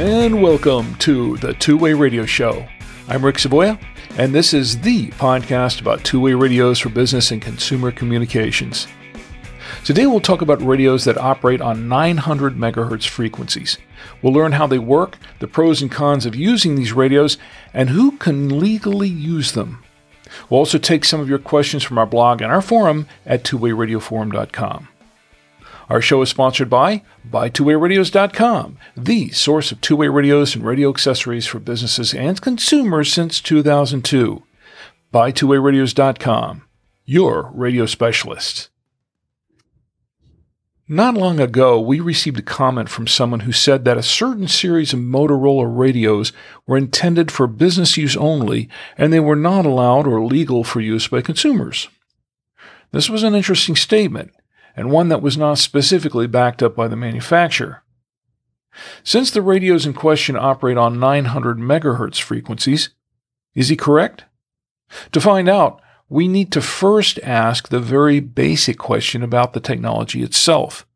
And welcome to the Two Way Radio Show. I'm Rick Savoia, and this is the podcast about two way radios for business and consumer communications. Today we'll talk about radios that operate on 900 megahertz frequencies. We'll learn how they work, the pros and cons of using these radios, and who can legally use them. We'll also take some of your questions from our blog and our forum at twowayradioforum.com. Our show is sponsored by BuyTwoWayRadios.com, the source of two-way radios and radio accessories for businesses and consumers since 2002. BuyTwoWayRadios.com, your radio specialist. Not long ago, we received a comment from someone who said that a certain series of Motorola radios were intended for business use only and they were not allowed or legal for use by consumers. This was an interesting statement and one that was not specifically backed up by the manufacturer. Since the radios in question operate on 900 megahertz frequencies, is he correct? To find out, we need to first ask the very basic question about the technology itself.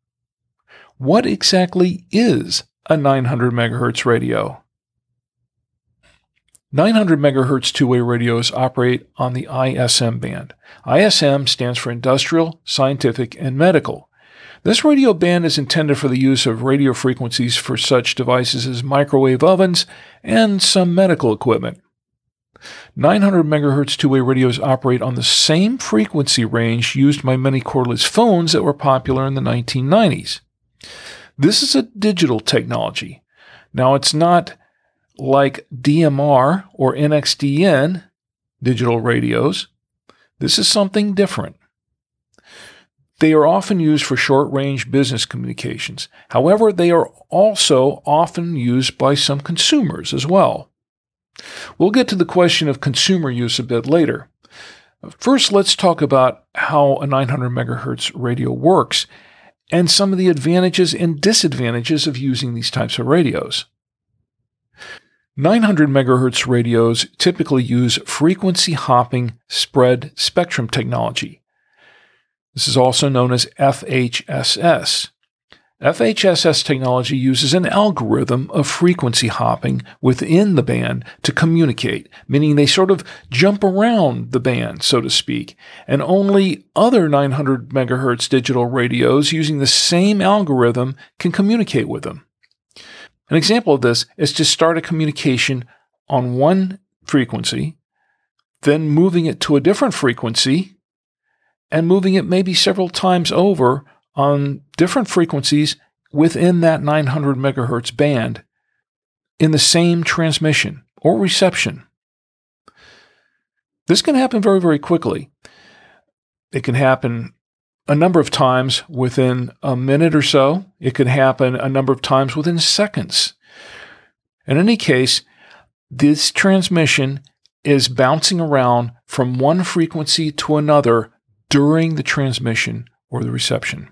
What exactly is a 900 megahertz radio? 900 megahertz two-way radios operate on the ISM band. ISM stands for Industrial, Scientific, and Medical. This radio band is intended for the use of radio frequencies for such devices as microwave ovens and some medical equipment. 900 megahertz two-way radios operate on the same frequency range used by many cordless phones that were popular in the 1990s. This is a digital technology. Now, it's not like DMR or NXDN digital radios, this is something different. They are often used for short range business communications. However, they are also often used by some consumers as well. We'll get to the question of consumer use a bit later. First, let's talk about how a 900 megahertz radio works and some of the advantages and disadvantages of using these types of radios. 900 megahertz radios typically use frequency hopping spread spectrum technology. This is also known as FHSS. FHSS technology uses an algorithm of frequency hopping within the band to communicate, meaning they sort of jump around the band, so to speak, and only other 900 megahertz digital radios using the same algorithm can communicate with them. An example of this is to start a communication on one frequency, then moving it to a different frequency, and moving it maybe several times over on different frequencies within that 900 megahertz band in the same transmission or reception. This can happen very, very quickly. It can happen a number of times within a minute or so. It could happen a number of times within seconds. In any case, this transmission is bouncing around from one frequency to another during the transmission or the reception.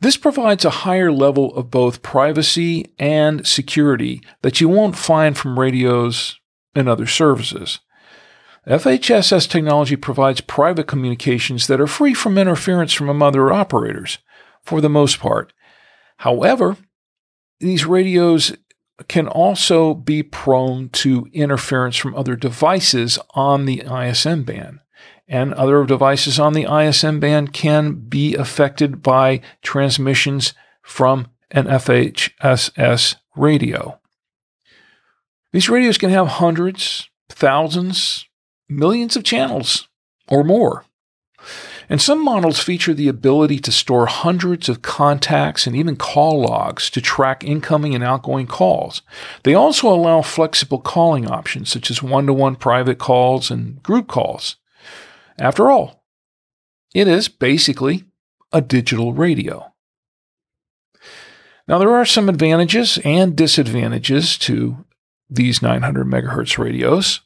This provides a higher level of both privacy and security that you won't find from radios and other services. FHSS technology provides private communications that are free from interference from other operators, for the most part. However, these radios can also be prone to interference from other devices on the ISM band. And other devices on the ISM band can be affected by transmissions from an FHSS radio. These radios can have hundreds, thousands, millions of channels or more. And some models feature the ability to store hundreds of contacts and even call logs to track incoming and outgoing calls. They also allow flexible calling options such as one to one private calls and group calls. After all, it is basically a digital radio. Now, there are some advantages and disadvantages to these 900 megahertz radios.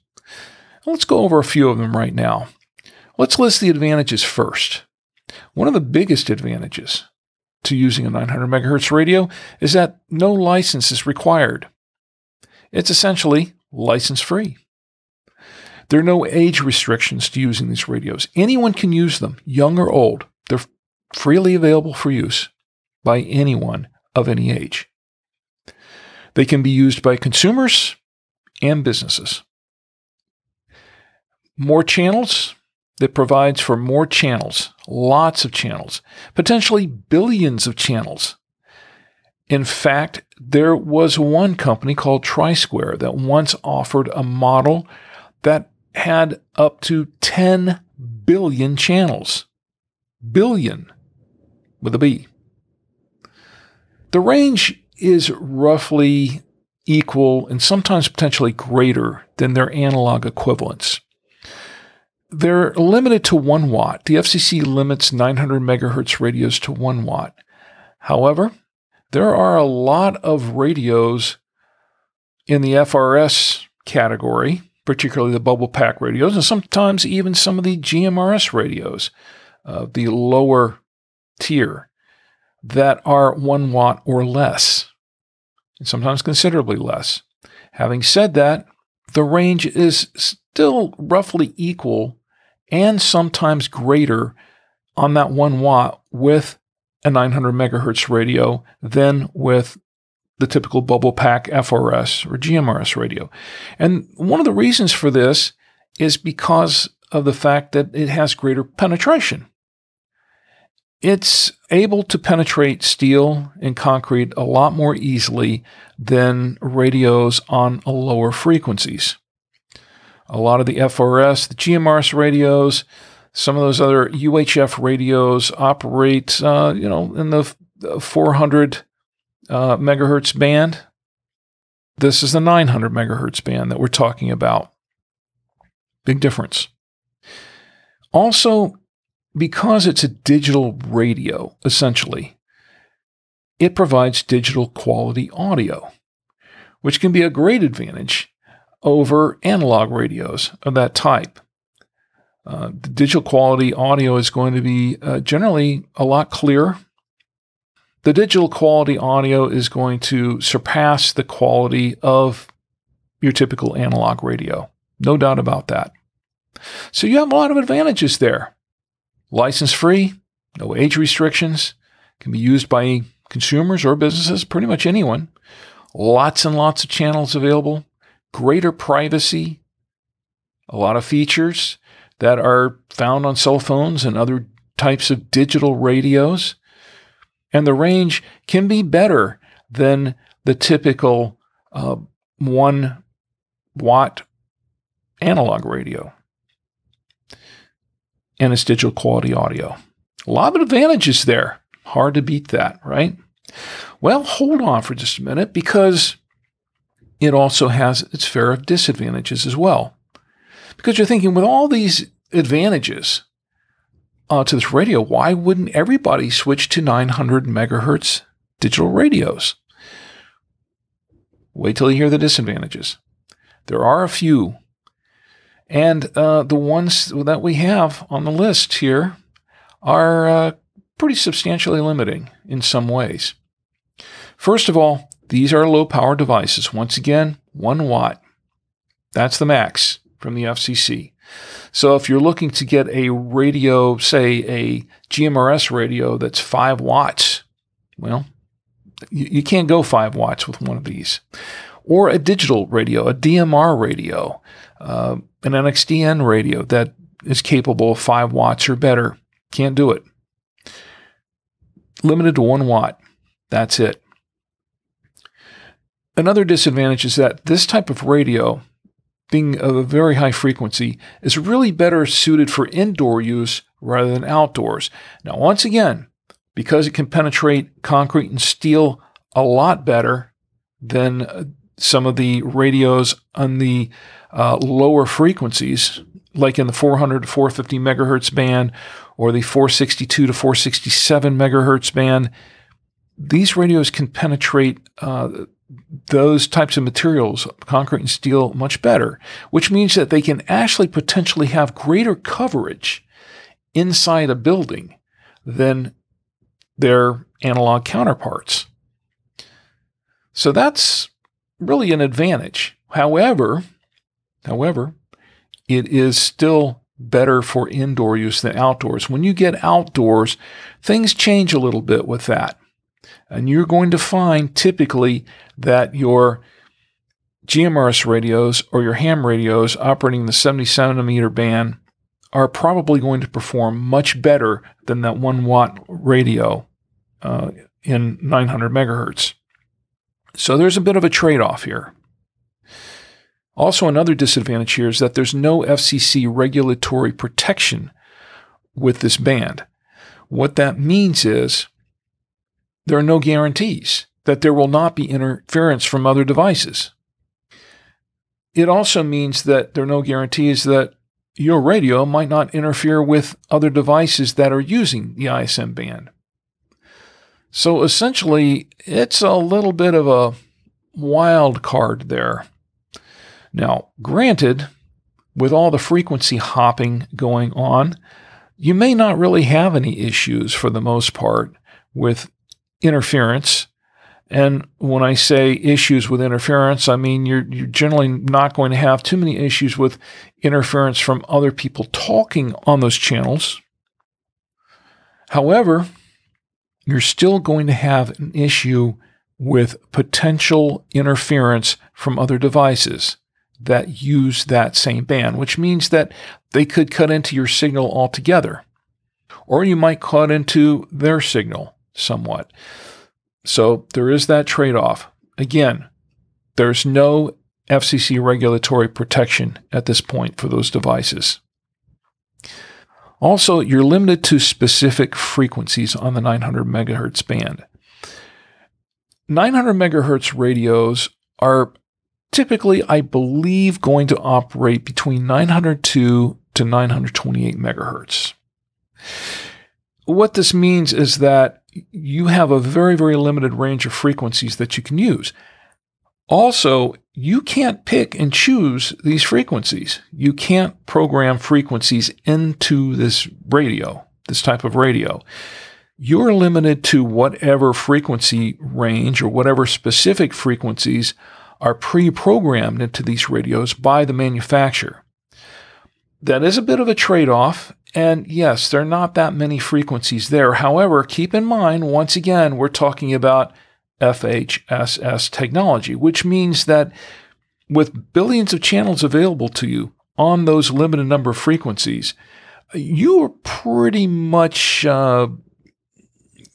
Let's go over a few of them right now. Let's list the advantages first. One of the biggest advantages to using a 900 megahertz radio is that no license is required. It's essentially license free. There are no age restrictions to using these radios. Anyone can use them, young or old. They're freely available for use by anyone of any age. They can be used by consumers and businesses. More channels, that provides for more channels, lots of channels, potentially billions of channels. In fact, there was one company called TriSquare that once offered a model that had up to 10 billion channels. Billion with a B. The range is roughly equal and sometimes potentially greater than their analog equivalents. They're limited to 1 watt. The FCC limits 900 megahertz radios to 1 watt. However, there are a lot of radios in the FRS category, particularly the bubble pack radios, and sometimes even some of the GMRS radios, uh, the lower tier, that are 1 watt or less, and sometimes considerably less. Having said that, the range is still roughly equal and sometimes greater on that one watt with a 900 megahertz radio than with the typical bubble pack FRS or GMRS radio. And one of the reasons for this is because of the fact that it has greater penetration. It's able to penetrate steel and concrete a lot more easily than radios on lower frequencies a lot of the FRS, the GMRS radios, some of those other UHF radios operate, uh, you know, in the 400 uh, megahertz band. This is the 900 megahertz band that we're talking about. Big difference. Also, because it's a digital radio, essentially, it provides digital quality audio, which can be a great advantage over analog radios of that type. Uh, the digital quality audio is going to be uh, generally a lot clearer. The digital quality audio is going to surpass the quality of your typical analog radio. No doubt about that. So you have a lot of advantages there. License free, no age restrictions, can be used by consumers or businesses, pretty much anyone. Lots and lots of channels available greater privacy, a lot of features that are found on cell phones and other types of digital radios. And the range can be better than the typical uh, one watt analog radio. And it's digital quality audio. A lot of advantages there. Hard to beat that, right? Well, hold on for just a minute because it also has its fair of disadvantages as well. Because you're thinking, with all these advantages uh, to this radio, why wouldn't everybody switch to 900 megahertz digital radios? Wait till you hear the disadvantages. There are a few. And uh, the ones that we have on the list here are uh, pretty substantially limiting in some ways. First of all, these are low power devices. Once again, one watt. That's the max from the FCC. So if you're looking to get a radio, say a GMRS radio that's five watts, well, you, you can't go five watts with one of these. Or a digital radio, a DMR radio, uh, an NXDN radio that is capable of five watts or better. Can't do it. Limited to one watt. That's it. Another disadvantage is that this type of radio, being of a very high frequency, is really better suited for indoor use rather than outdoors. Now, once again, because it can penetrate concrete and steel a lot better than uh, some of the radios on the uh, lower frequencies, like in the 400 to 450 megahertz band or the 462 to 467 megahertz band, these radios can penetrate uh, those types of materials, concrete and steel, much better, which means that they can actually potentially have greater coverage inside a building than their analog counterparts. So that's really an advantage. However, however, it is still better for indoor use than outdoors. When you get outdoors, things change a little bit with that. And you're going to find typically that your GMRS radios or your ham radios operating in the 70 centimeter band are probably going to perform much better than that one watt radio uh, in 900 megahertz. So there's a bit of a trade off here. Also, another disadvantage here is that there's no FCC regulatory protection with this band. What that means is there are no guarantees that there will not be interference from other devices. It also means that there are no guarantees that your radio might not interfere with other devices that are using the ISM band. So essentially, it's a little bit of a wild card there. Now, granted, with all the frequency hopping going on, you may not really have any issues for the most part with interference. And when I say issues with interference, I mean you're, you're generally not going to have too many issues with interference from other people talking on those channels. However, you're still going to have an issue with potential interference from other devices that use that same band, which means that they could cut into your signal altogether. Or you might cut into their signal somewhat. So there is that trade off. Again, there's no FCC regulatory protection at this point for those devices. Also, you're limited to specific frequencies on the 900 megahertz band. 900 megahertz radios are typically, I believe, going to operate between 902 to 928 megahertz. What this means is that you have a very, very limited range of frequencies that you can use. Also, you can't pick and choose these frequencies. You can't program frequencies into this radio, this type of radio. You're limited to whatever frequency range or whatever specific frequencies are pre programmed into these radios by the manufacturer. That is a bit of a trade off, and yes, there are not that many frequencies there. However, keep in mind, once again, we're talking about FHSS technology, which means that with billions of channels available to you on those limited number of frequencies, you are pretty much, uh,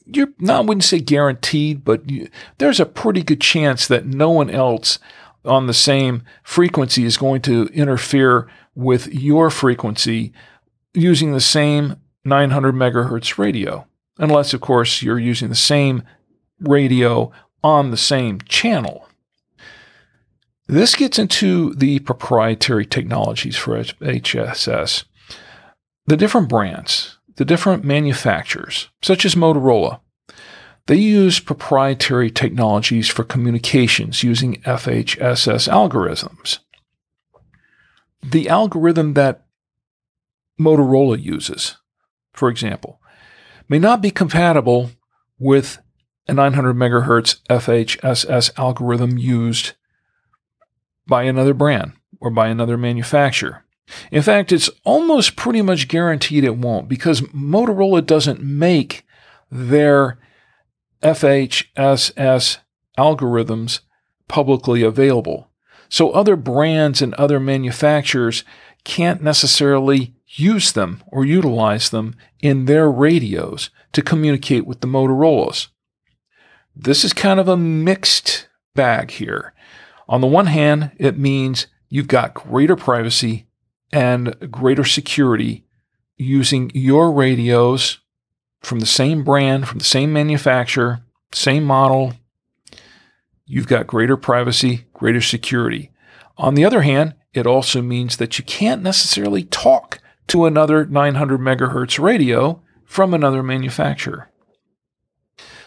you're not, I wouldn't say guaranteed, but you, there's a pretty good chance that no one else on the same frequency is going to interfere with your frequency using the same 900 megahertz radio, unless, of course, you're using the same radio on the same channel. This gets into the proprietary technologies FHSS. The different brands, the different manufacturers, such as Motorola, they use proprietary technologies for communications using FHSS algorithms. The algorithm that Motorola uses, for example, may not be compatible with a 900 megahertz FHSS algorithm used by another brand or by another manufacturer. In fact, it's almost pretty much guaranteed it won't because Motorola doesn't make their FHSS algorithms publicly available. So other brands and other manufacturers can't necessarily use them or utilize them in their radios to communicate with the Motorola's. This is kind of a mixed bag here. On the one hand, it means you've got greater privacy and greater security using your radios from the same brand, from the same manufacturer, same model. You've got greater privacy, greater security. On the other hand, it also means that you can't necessarily talk to another 900 megahertz radio from another manufacturer.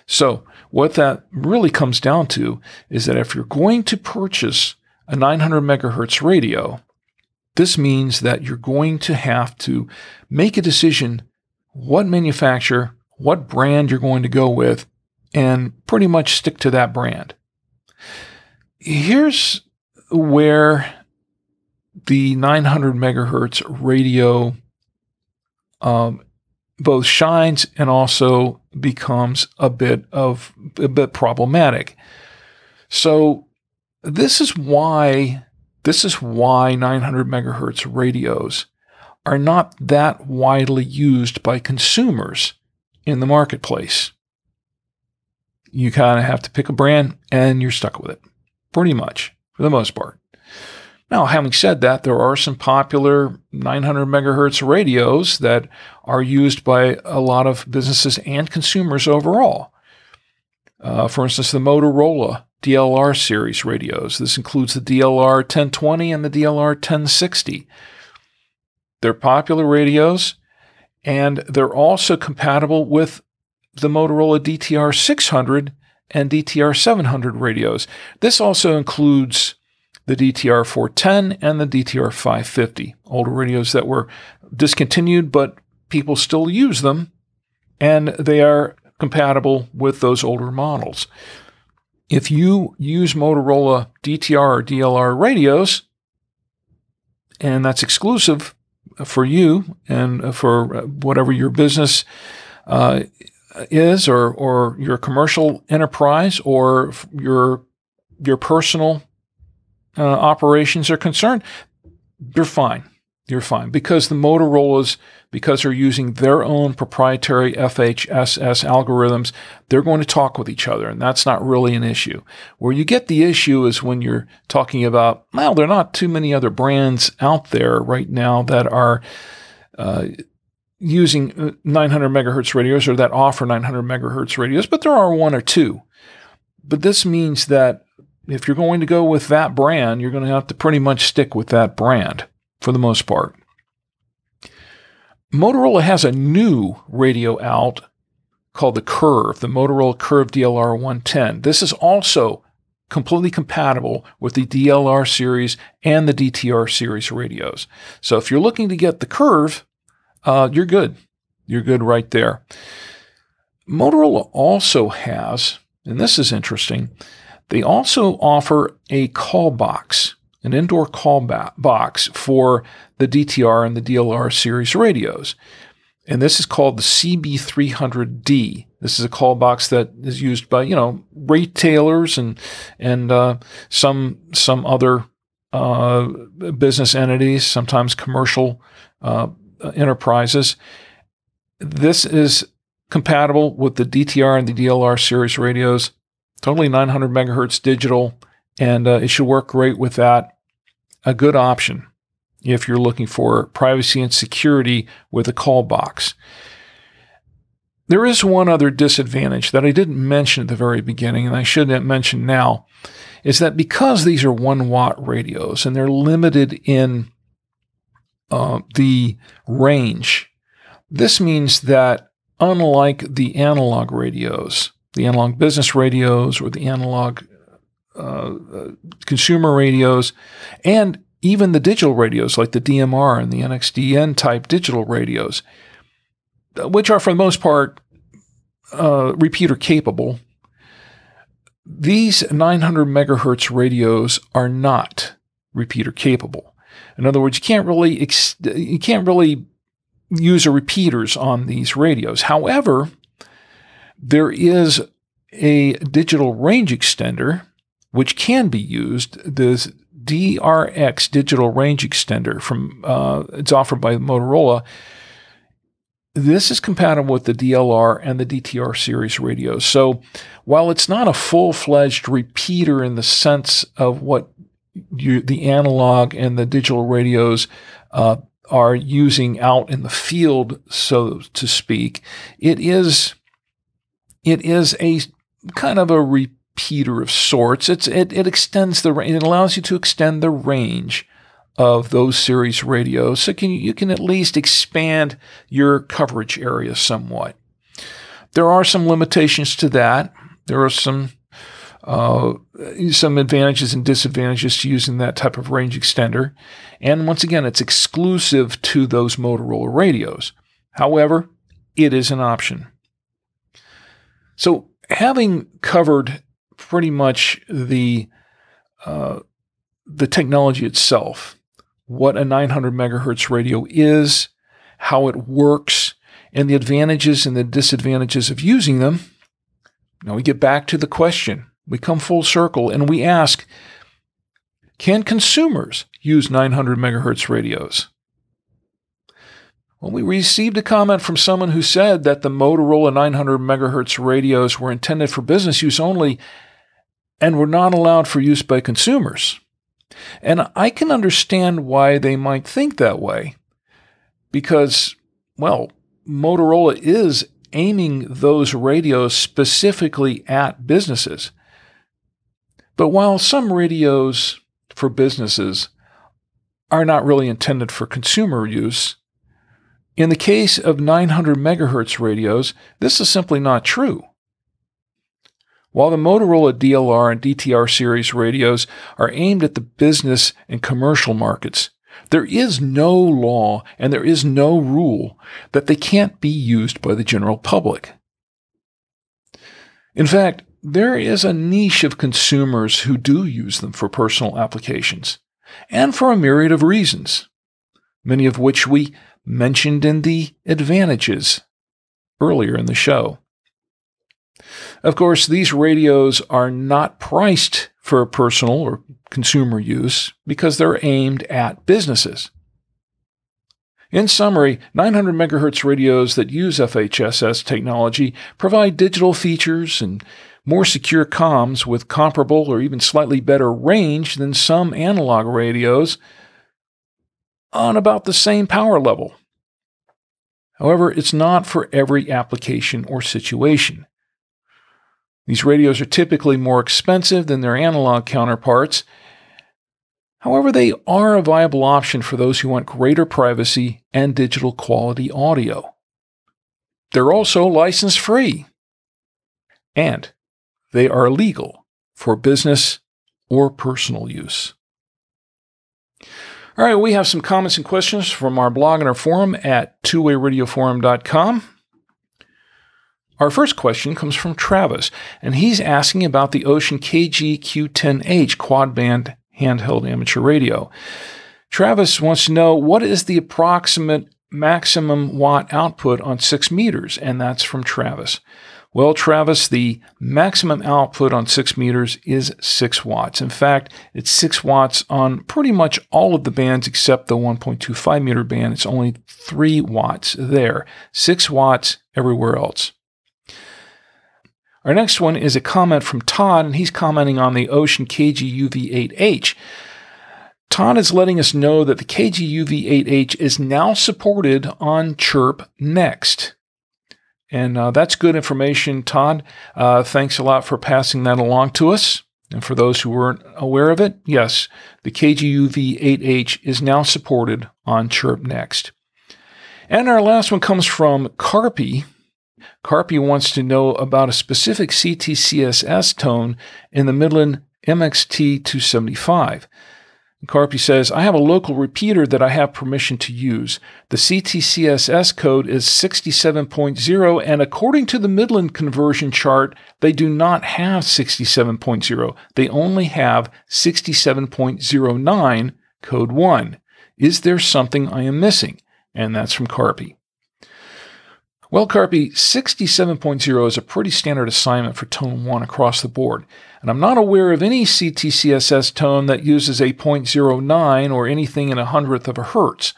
So, what that really comes down to is that if you're going to purchase a 900 megahertz radio, this means that you're going to have to make a decision what manufacturer, what brand you're going to go with, and pretty much stick to that brand. Here's where the 900 megahertz radio um, both shines and also becomes a bit of a bit problematic. So this is why this is why 900 megahertz radios are not that widely used by consumers in the marketplace. You kind of have to pick a brand and you're stuck with it, pretty much, for the most part. Now, having said that, there are some popular 900 megahertz radios that are used by a lot of businesses and consumers overall. Uh, for instance, the Motorola DLR series radios. This includes the DLR 1020 and the DLR 1060. They're popular radios, and they're also compatible with the Motorola DTR 600 and DTR 700 radios. This also includes the DTR 410 and the DTR 550, older radios that were discontinued, but people still use them, and they are compatible with those older models. If you use Motorola DTR or DLR radios, and that's exclusive for you and for whatever your business uh, is, or or your commercial enterprise, or your your personal uh, operations are concerned, you're fine. You're fine because the Motorola's, because they're using their own proprietary FHSS algorithms, they're going to talk with each other, and that's not really an issue. Where you get the issue is when you're talking about, well, there are not too many other brands out there right now that are uh, using uh, 900 megahertz radios or that offer 900 megahertz radios, but there are one or two. But this means that if you're going to go with that brand, you're going to have to pretty much stick with that brand for the most part. Motorola has a new radio out called the Curve, the Motorola Curve DLR 110. This is also completely compatible with the DLR series and the DTR series radios. So if you're looking to get the Curve, uh, you're good. You're good right there. Motorola also has, and this is interesting, they also offer a call box, an indoor call ba- box for the DTR and the DLR series radios. And this is called the CB300D. This is a call box that is used by, you know, retailers and and uh, some some other uh, business entities, sometimes commercial uh, enterprises. This is compatible with the DTR and the DLR series radios totally 900 megahertz digital, and uh, it should work great with that. A good option if you're looking for privacy and security with a call box. There is one other disadvantage that I didn't mention at the very beginning, and I shouldn't mention now, is that because these are one watt radios and they're limited in uh, the range, this means that unlike the analog radios, the analog business radios or the analog uh, uh, consumer radios, and even the digital radios like the DMR and the NXDN type digital radios, which are for the most part uh, repeater capable. These 900 megahertz radios are not repeater capable. In other words, you can't really ex- you can't really use repeaters on these radios. However, there is a digital range extender which can be used. This DRX digital range extender from uh, it's offered by Motorola. This is compatible with the DLR and the DTR series radios. So while it's not a full-fledged repeater in the sense of what you, the analog and the digital radios uh, are using out in the field, so to speak, it is it is a kind of a repeater of sorts. It's it, it extends the it allows you to extend the range of those series radios, so can you can at least expand your coverage area somewhat. there are some limitations to that. There are some uh, some advantages and disadvantages to using that type of range extender. And once again, it's exclusive to those Motorola radios. However, it is an option. So, having covered pretty much the uh, the technology itself, what a 900 megahertz radio is, how it works, and the advantages and the disadvantages of using them. Now we get back to the question. We come full circle and we ask Can consumers use 900 megahertz radios? Well, we received a comment from someone who said that the Motorola 900 megahertz radios were intended for business use only and were not allowed for use by consumers. And I can understand why they might think that way because, well, Motorola is aiming those radios specifically at businesses. But while some radios for businesses are not really intended for consumer use, in the case of 900 megahertz radios, this is simply not true. While the Motorola DLR and DTR series radios are aimed at the business and commercial markets, there is no law and there is no rule that they can't be used by the general public. In fact, there is a niche of consumers who do use them for personal applications, and for a myriad of reasons, many of which we mentioned in the advantages earlier in the show. Of course, these radios are not priced for personal or consumer use because they're aimed at businesses. In summary, 900 MHz radios that use FHSS technology provide digital features and more secure comms with comparable or even slightly better range than some analog radios on about the same power level. However, it's not for every application or situation. These radios are typically more expensive than their analog counterparts. However, they are a viable option for those who want greater privacy and digital quality audio. They're also license free. And they are legal for business or personal use. All right, we have some comments and questions from our blog and our forum at twowayradioforum.com. Our first question comes from Travis, and he's asking about the Wouxun KG-Q10H quad band handheld amateur radio. Travis wants to know what is the approximate maximum watt output on 6 meters, and that's from Travis. Well, Travis, the maximum output on 6 meters is 6 watts. In fact, it's 6 watts on pretty much all of the bands except the 1.25 meter band. It's only 3 watts there, 6 watts everywhere else. Our next one is a comment from Todd, and he's commenting on the Wouxun KG-UV8H. Todd is letting us know that the KG-UV8H is now supported on Chirp Next. And uh, that's good information, Todd. Uh, thanks a lot for passing that along to us. And for those who weren't aware of it, yes, the KG-UV8H is now supported on Chirp Next. And our last one comes from Carpy, Carpy wants to know about a specific CTCSS tone in the Midland MXT 275. Carpy says, I have a local repeater that I have permission to use. The CTCSS code is 67.0, and according to the Midland conversion chart, they do not have 67.0. They only have 67.09, code 1. Is there something I am missing? And that's from Carpy. Well, Carpy, 67.0 is a pretty standard assignment for tone 1 across the board, and I'm not aware of any CTCSS tone that uses a 0.09 or anything in a hundredth of a hertz.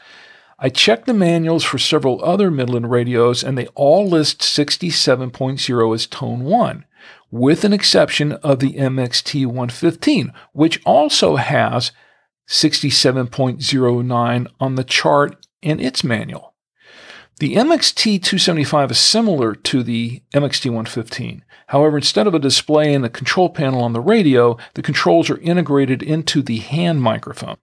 I checked the manuals for several other Midland radios, and they all list 67.0 as tone 1, with an exception of the MXT 115, which also has 67.09 on the chart in its manual. The MXT 275 is similar to the MXT 115. However, instead of a display and a control panel on the radio, the controls are integrated into the hand microphone.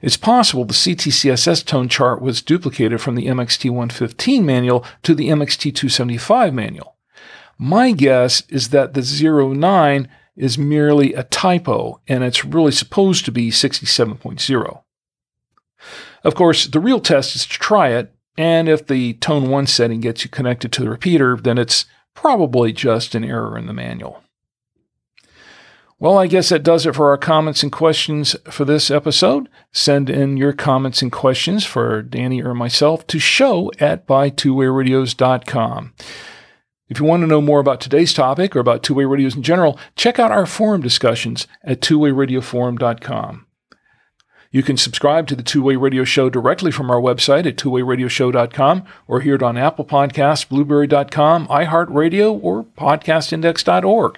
It's possible the CTCSS tone chart was duplicated from the MXT 115 manual to the MXT 275 manual. My guess is that the 09 is merely a typo and it's really supposed to be 67.0. Of course, the real test is to try it, and if the tone 1 setting gets you connected to the repeater, then it's probably just an error in the manual. Well, I guess that does it for our comments and questions for this episode. Send in your comments and questions for Danny or myself to show at buytwowayradios.com. If you want to know more about today's topic or about two way radios in general, check out our forum discussions at twowayradioforum.com. You can subscribe to the Two Way Radio Show directly from our website at twowayradioshow.com or hear it on Apple Podcasts, Blubrry.com, iHeartRadio, or podcastindex.org.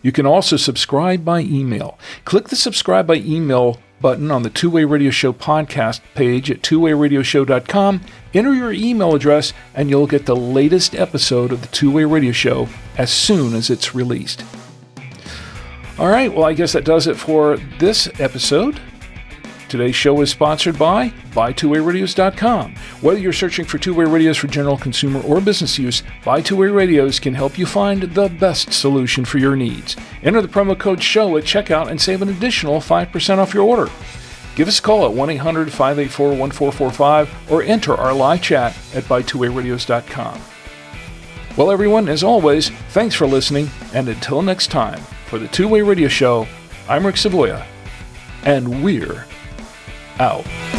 You can also subscribe by email. Click the subscribe by email button on the Two Way Radio Show podcast page at twowayradioshow.com. Enter your email address, and you'll get the latest episode of the Two Way Radio Show as soon as it's released. All right, well, I guess that does it for this episode. Today's show is sponsored by BuyTwoWayRadios.com. Whether you're searching for two-way radios for general consumer or business use, Buy Two-Way Radios can help you find the best solution for your needs. Enter the promo code SHOW at checkout and save an additional 5% off your order. Give us a call at 1-800-584-1445 or enter our live chat at BuyTwoWayRadios.com. Well, everyone, as always, thanks for listening, and until next time, for the Two Way Radio Show, I'm Rick Savoia, and we're out.